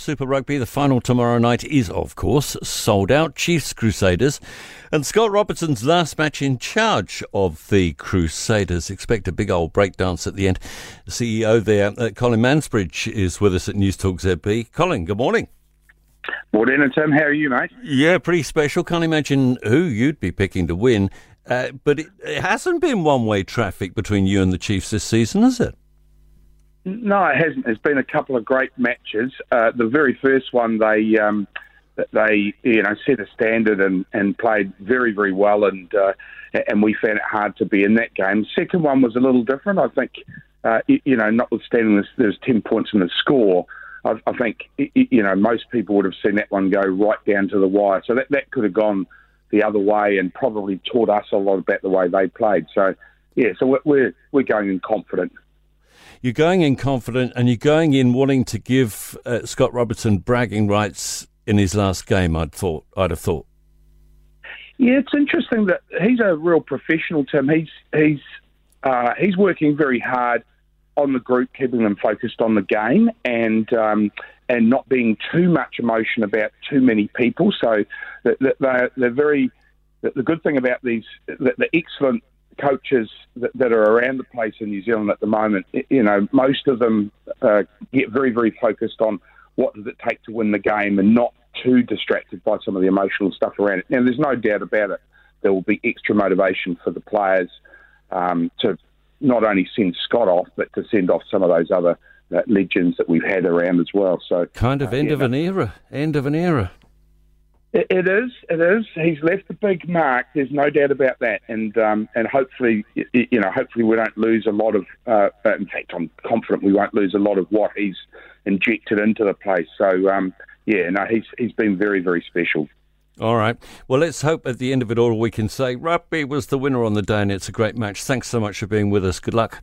Super Rugby, the final tomorrow night is, of course, sold out. Chiefs Crusaders. And Scott Robertson's last match in charge of the Crusaders. Expect a big old breakdance at the end. The CEO there, uh, Colin Mansbridge, is with us at News Talk ZB. Colin, good morning. Morning, and Tim. How are you, mate? Yeah, pretty special. Can't imagine who you'd be picking to win. Uh, but it, it hasn't been one way traffic between you and the Chiefs this season, has it? No, it hasn't. There's been a couple of great matches. Uh, the very first one, they um, they you know set a standard and, and played very very well, and uh, and we found it hard to be in that game. Second one was a little different. I think uh, you know, notwithstanding this, there's ten points in the score. I, I think you know most people would have seen that one go right down to the wire. So that that could have gone the other way and probably taught us a lot about the way they played. So yeah, so we're we're, we're going in confident you're going in confident and you're going in wanting to give uh, Scott Robertson bragging rights in his last game. I'd thought. I'd have thought. Yeah, it's interesting that he's a real professional. Tim. He's he's uh, he's working very hard on the group, keeping them focused on the game and um, and not being too much emotion about too many people. So they're, they're very. The good thing about these, the, the excellent coaches that, that, are around the place in New Zealand at the moment, you know, most of them uh, get very, very focused on what does it take to win the game and not too distracted by some of the emotional stuff around it. Now, there's no doubt about it. There will be extra motivation for the players um, to not only send Scott off, but to send off some of those other uh, legends that we've had around as well. So kind of uh, end yeah, of an era, end of an era. It is. It is. He's left a big mark. There's no doubt about that. And um, and hopefully, you know, hopefully we don't lose a lot of. Uh, in fact, I'm confident we won't lose a lot of what he's injected into the place. So um, yeah, no, he's he's been very very special. All right. Well, let's hope at the end of it all we can say rugby was the winner on the day, and it's a great match. Thanks so much for being with us. Good luck.